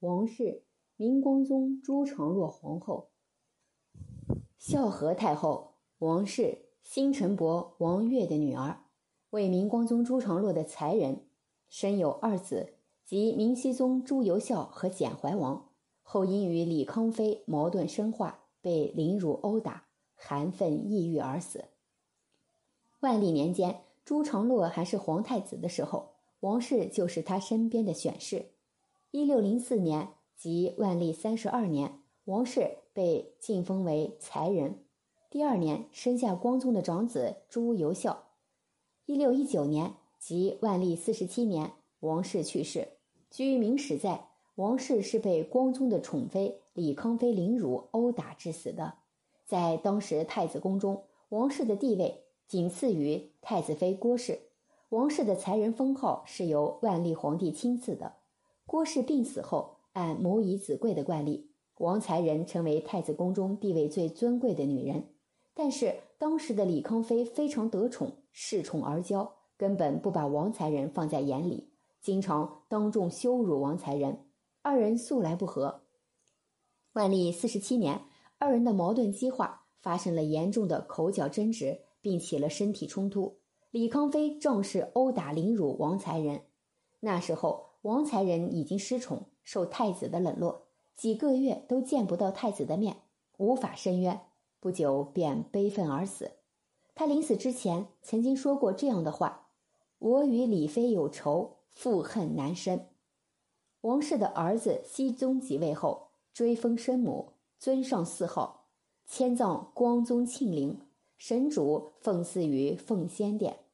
王氏，明光宗朱常洛皇后。孝和太后王氏，新城伯王悦的女儿，为明光宗朱常洛的才人，生有二子，即明熹宗朱由校和简怀王。后因与李康妃矛盾深化，被凌辱殴打，含愤抑郁而死。万历年间，朱常洛还是皇太子的时候，王氏就是他身边的选侍。一六零四年，即万历三十二年，王氏被晋封为才人。第二年，生下光宗的长子朱由校。一六一九年，即万历四十七年，王氏去世。据《明史》载，王氏是被光宗的宠妃李康妃凌辱殴打致死的。在当时太子宫中，王氏的地位。仅次于太子妃郭氏，王氏的才人封号是由万历皇帝亲赐的。郭氏病死后，按母以子贵的惯例，王才人成为太子宫中地位最尊贵的女人。但是当时的李康妃非常得宠，恃宠而骄，根本不把王才人放在眼里，经常当众羞辱王才人。二人素来不和。万历四十七年，二人的矛盾激化，发生了严重的口角争执。并起了身体冲突，李康妃仗势殴打凌辱王才人。那时候，王才人已经失宠，受太子的冷落，几个月都见不到太子的面，无法伸冤。不久便悲愤而死。他临死之前曾经说过这样的话：“我与李妃有仇，负恨难伸。”王氏的儿子熹宗即位后，追封生母，尊上四号，迁葬光宗庆陵。神主奉祀于奉先殿。